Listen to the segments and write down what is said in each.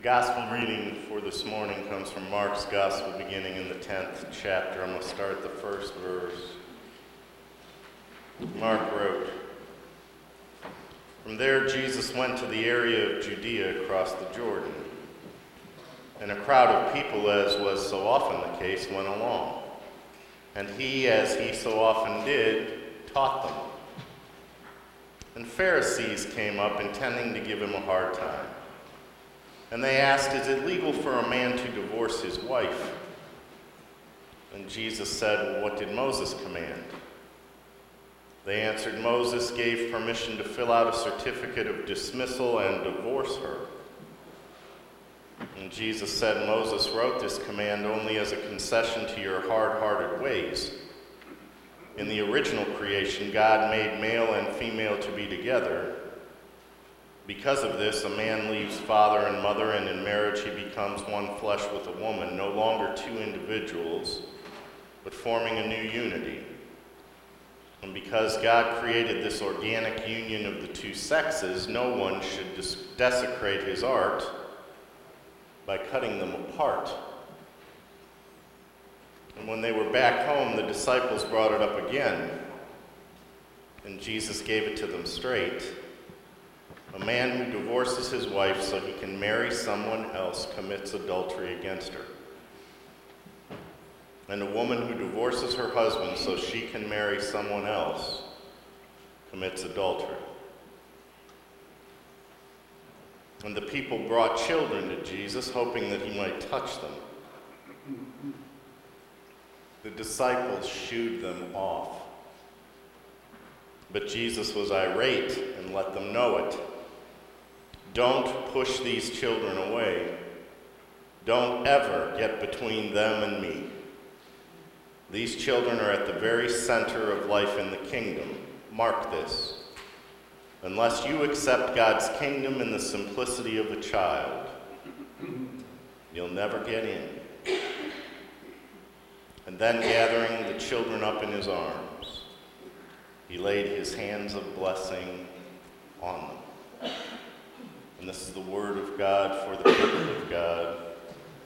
The gospel reading for this morning comes from Mark's gospel beginning in the 10th chapter. I'm going to start the first verse. Mark wrote From there, Jesus went to the area of Judea across the Jordan. And a crowd of people, as was so often the case, went along. And he, as he so often did, taught them. And Pharisees came up intending to give him a hard time. And they asked, Is it legal for a man to divorce his wife? And Jesus said, well, What did Moses command? They answered, Moses gave permission to fill out a certificate of dismissal and divorce her. And Jesus said, Moses wrote this command only as a concession to your hard hearted ways. In the original creation, God made male and female to be together. Because of this, a man leaves father and mother, and in marriage he becomes one flesh with a woman, no longer two individuals, but forming a new unity. And because God created this organic union of the two sexes, no one should desecrate his art by cutting them apart. And when they were back home, the disciples brought it up again. And Jesus gave it to them straight. A man who divorces his wife so he can marry someone else commits adultery against her. And a woman who divorces her husband so she can marry someone else commits adultery. And the people brought children to Jesus, hoping that he might touch them. The disciples shooed them off. But Jesus was irate and let them know it. Don't push these children away. Don't ever get between them and me. These children are at the very center of life in the kingdom. Mark this. Unless you accept God's kingdom in the simplicity of a child, you'll never get in. And then, gathering the children up in his arms, he laid his hands of blessing on them. And this is the word of God for the people of God.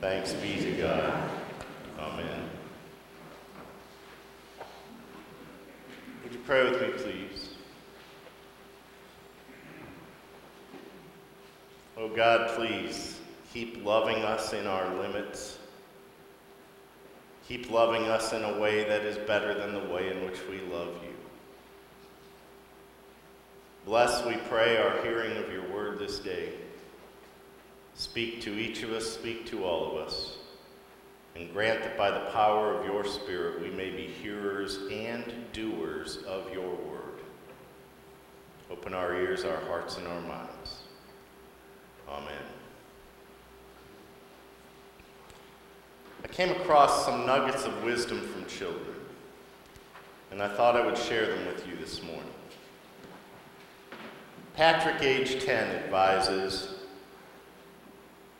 Thanks be to God. Amen. Would you pray with me, please? Oh God, please keep loving us in our limits. Keep loving us in a way that is better than the way in which we love you. Bless, we pray, our hearing of your word this day. Speak to each of us, speak to all of us, and grant that by the power of your Spirit we may be hearers and doers of your word. Open our ears, our hearts, and our minds. Amen. I came across some nuggets of wisdom from children, and I thought I would share them with you this morning. Patrick, age 10, advises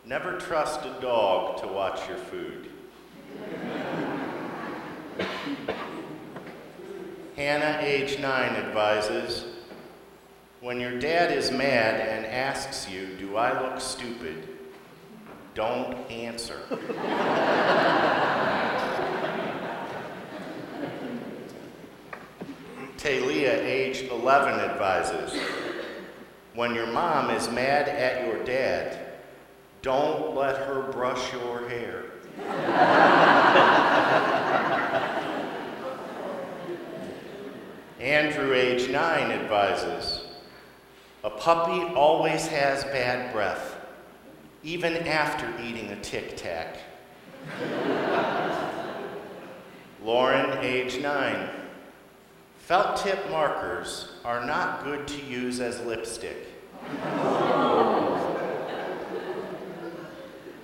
never trust a dog to watch your food. Hannah, age 9, advises when your dad is mad and asks you, Do I look stupid? Don't answer. Talia, age 11, advises when your mom is mad at your dad, don't let her brush your hair. Andrew, age 9, advises a puppy always has bad breath, even after eating a tic tac. Lauren, age 9, Felt tip markers are not good to use as lipstick.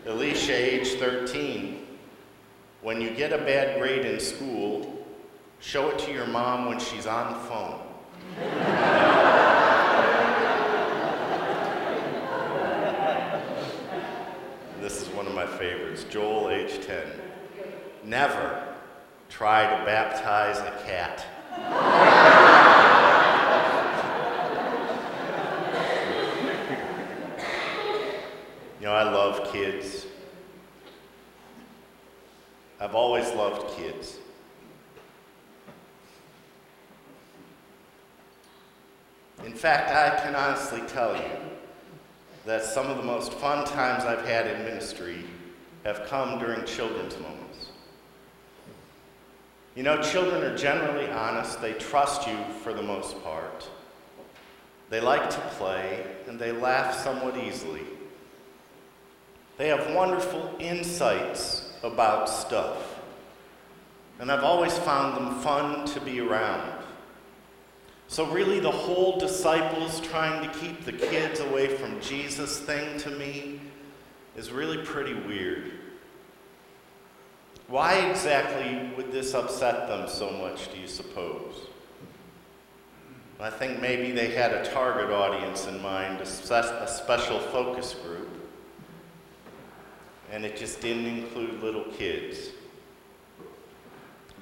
Alicia, age 13. When you get a bad grade in school, show it to your mom when she's on the phone. this is one of my favorites. Joel, age 10. Never try to baptize a cat. You know, I love kids. I've always loved kids. In fact, I can honestly tell you that some of the most fun times I've had in ministry have come during children's moments. You know, children are generally honest, they trust you for the most part. They like to play, and they laugh somewhat easily. They have wonderful insights about stuff, and I've always found them fun to be around. So, really, the whole disciples trying to keep the kids away from Jesus thing to me is really pretty weird. Why exactly would this upset them so much, do you suppose? I think maybe they had a target audience in mind, a, special focus group, and it just didn't include little kids.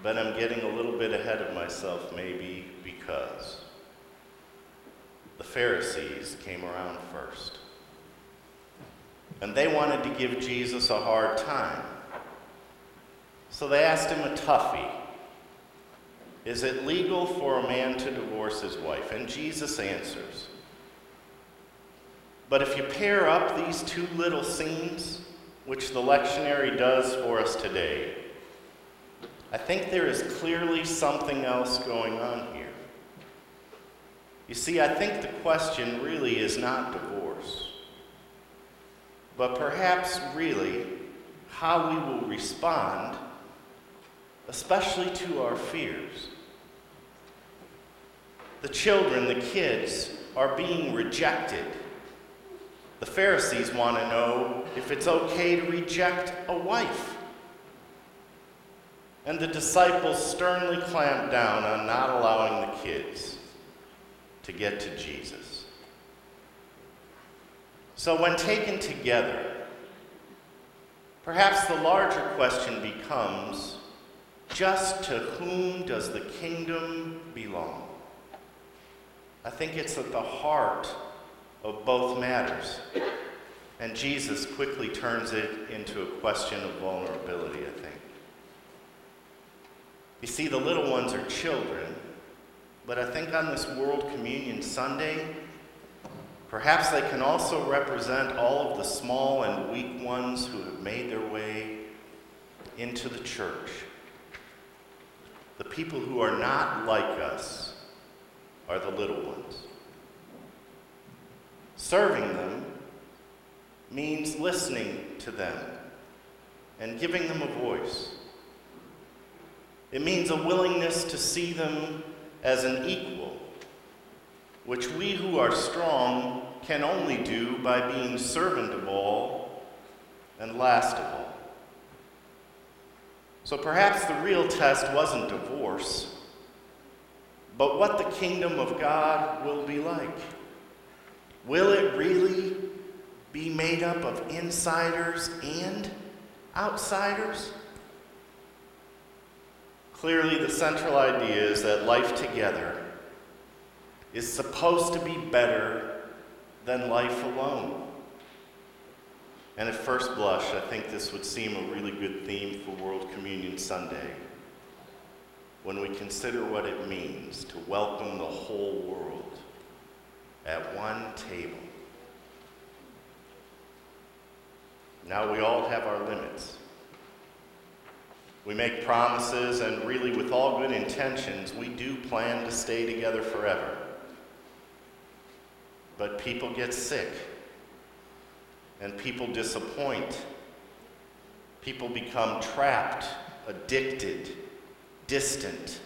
But I'm getting a little bit ahead of myself, maybe because the Pharisees came around first. And they wanted to give Jesus a hard time. So they asked him a toughie Is it legal for a man to divorce his wife? And Jesus answers. But if you pair up these two little scenes, which the lectionary does for us today, I think there is clearly something else going on here. You see, I think the question really is not divorce, but perhaps really how we will respond, especially to our fears. The children, the kids, are being rejected. The Pharisees want to know if it's okay to reject a wife. And the disciples sternly clamp down on not allowing the kids to get to Jesus. So, when taken together, perhaps the larger question becomes just to whom does the kingdom belong? I think it's at the heart of both matters. And Jesus quickly turns it into a question of vulnerability, I think. You see, the little ones are children, but I think on this World Communion Sunday, perhaps they can also represent all of the small and weak ones who have made their way into the church. The people who are not like us are the little ones. Serving them means listening to them and giving them a voice. It means a willingness to see them as an equal, which we who are strong can only do by being servant of all and last of all. So perhaps the real test wasn't divorce, but what the kingdom of God will be like. Will it really be made up of insiders and outsiders? Clearly, the central idea is that life together is supposed to be better than life alone. And at first blush, I think this would seem a really good theme for World Communion Sunday when we consider what it means to welcome the whole world at one table. Now we all have our limits. We make promises, and really, with all good intentions, we do plan to stay together forever. But people get sick, and people disappoint. People become trapped, addicted, distant,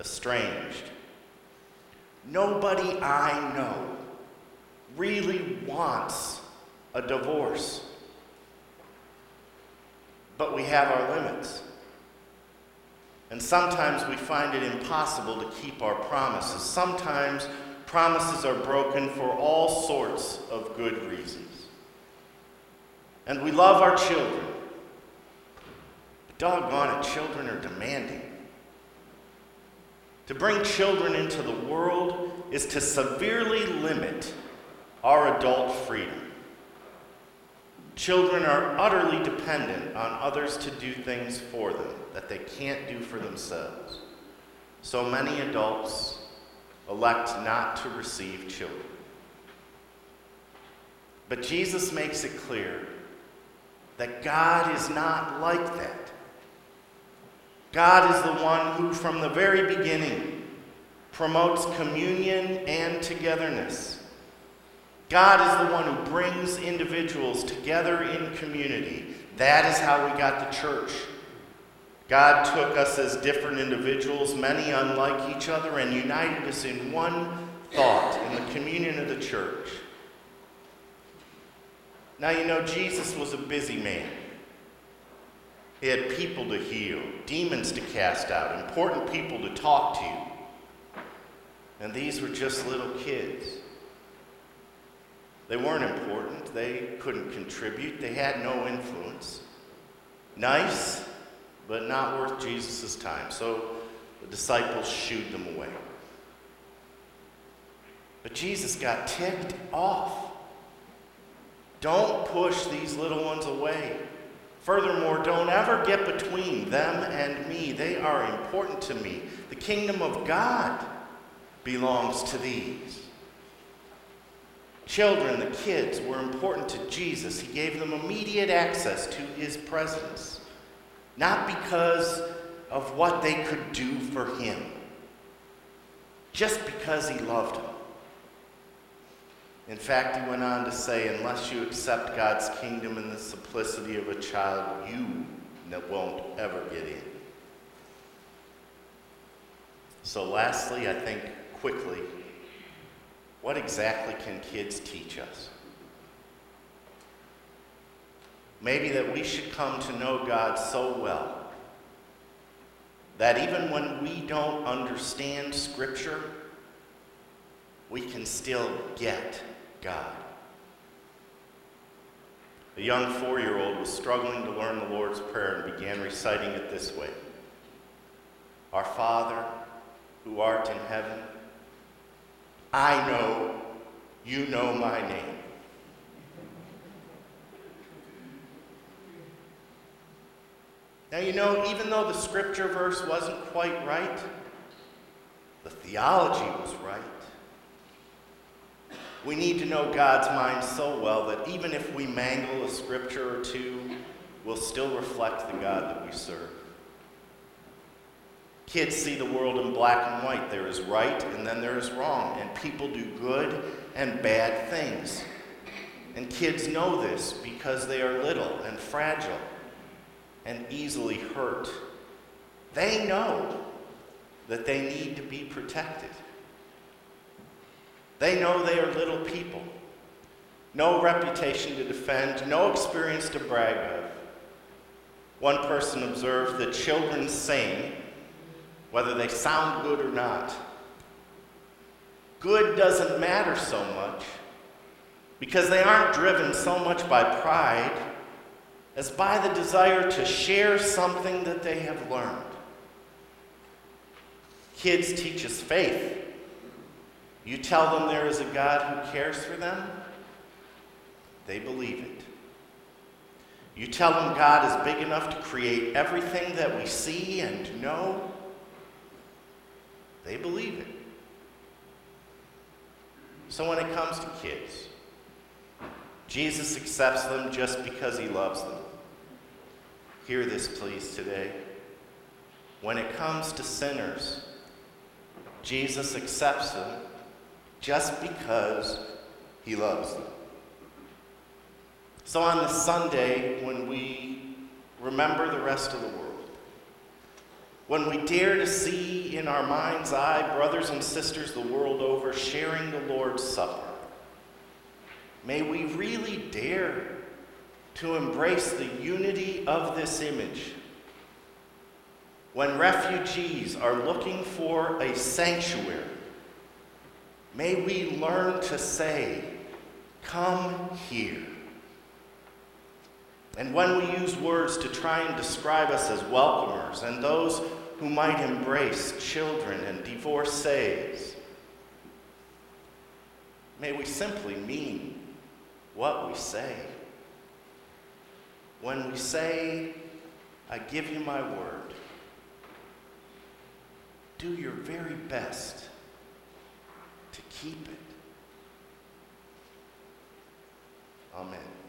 estranged. Nobody I know really wants a divorce. But we have our limits. And sometimes we find it impossible to keep our promises. Sometimes promises are broken for all sorts of good reasons. And we love our children. But doggone it, children are demanding. To bring children into the world is to severely limit our adult freedom. Children are utterly dependent on others to do things for them that they can't do for themselves. So many adults elect not to receive children. But Jesus makes it clear that God is not like that. God is the one who, from the very beginning, promotes communion and togetherness. God is the one who brings individuals together in community. That is how we got the church. God took us as different individuals, many unlike each other, and united us in one thought in the communion of the church. Now, you know, Jesus was a busy man. He had people to heal, demons to cast out, important people to talk to. And these were just little kids. They weren't important. They couldn't contribute. They had no influence. Nice, but not worth Jesus' time. So the disciples shooed them away. But Jesus got ticked off. Don't push these little ones away. Furthermore, don't ever get between them and me. They are important to me. The kingdom of God belongs to these. Children, the kids, were important to Jesus. He gave them immediate access to his presence not because of what they could do for him, just because he loved them. In fact, he went on to say, unless you accept God's kingdom in the simplicity of a child, you won't ever get in. So, lastly, I think quickly, what exactly can kids teach us? Maybe that we should come to know God so well that even when we don't understand Scripture, we can still get God. A young four year old was struggling to learn the Lord's Prayer and began reciting it this way Our Father, who art in heaven, I know you know my name. Now, you know, even though the scripture verse wasn't quite right, the theology was right. We need to know God's mind so well that even if we mangle a scripture or two, we'll still reflect the God that we serve. Kids see the world in black and white. There is right and then there is wrong, and people do good and bad things. And kids know this because they are little and fragile and easily hurt. They know that they need to be protected. They know they are little people. No reputation to defend, no experience to brag of. One person observed that children sing whether they sound good or not. Good doesn't matter so much because they aren't driven so much by pride as by the desire to share something that they have learned. Kids teach us faith. You tell them there is a God who cares for them, they believe it. You tell them God is big enough to create everything that we see and know, they believe it. So when it comes to kids, Jesus accepts them just because he loves them. Hear this, please, today. When it comes to sinners, Jesus accepts them just because he loves them. So on the Sunday, when we remember the rest of the world, when we dare to see in our mind's eye brothers and sisters the world over sharing the Lord's Supper, may we really dare to embrace the unity of this image. When refugees are looking for a sanctuary, may we learn to say, Come here. And when we use words to try and describe us as welcomers and those who might embrace children and divorcees, may we simply mean what we say. when we say, I give you my word, do your very best keep it. Amen.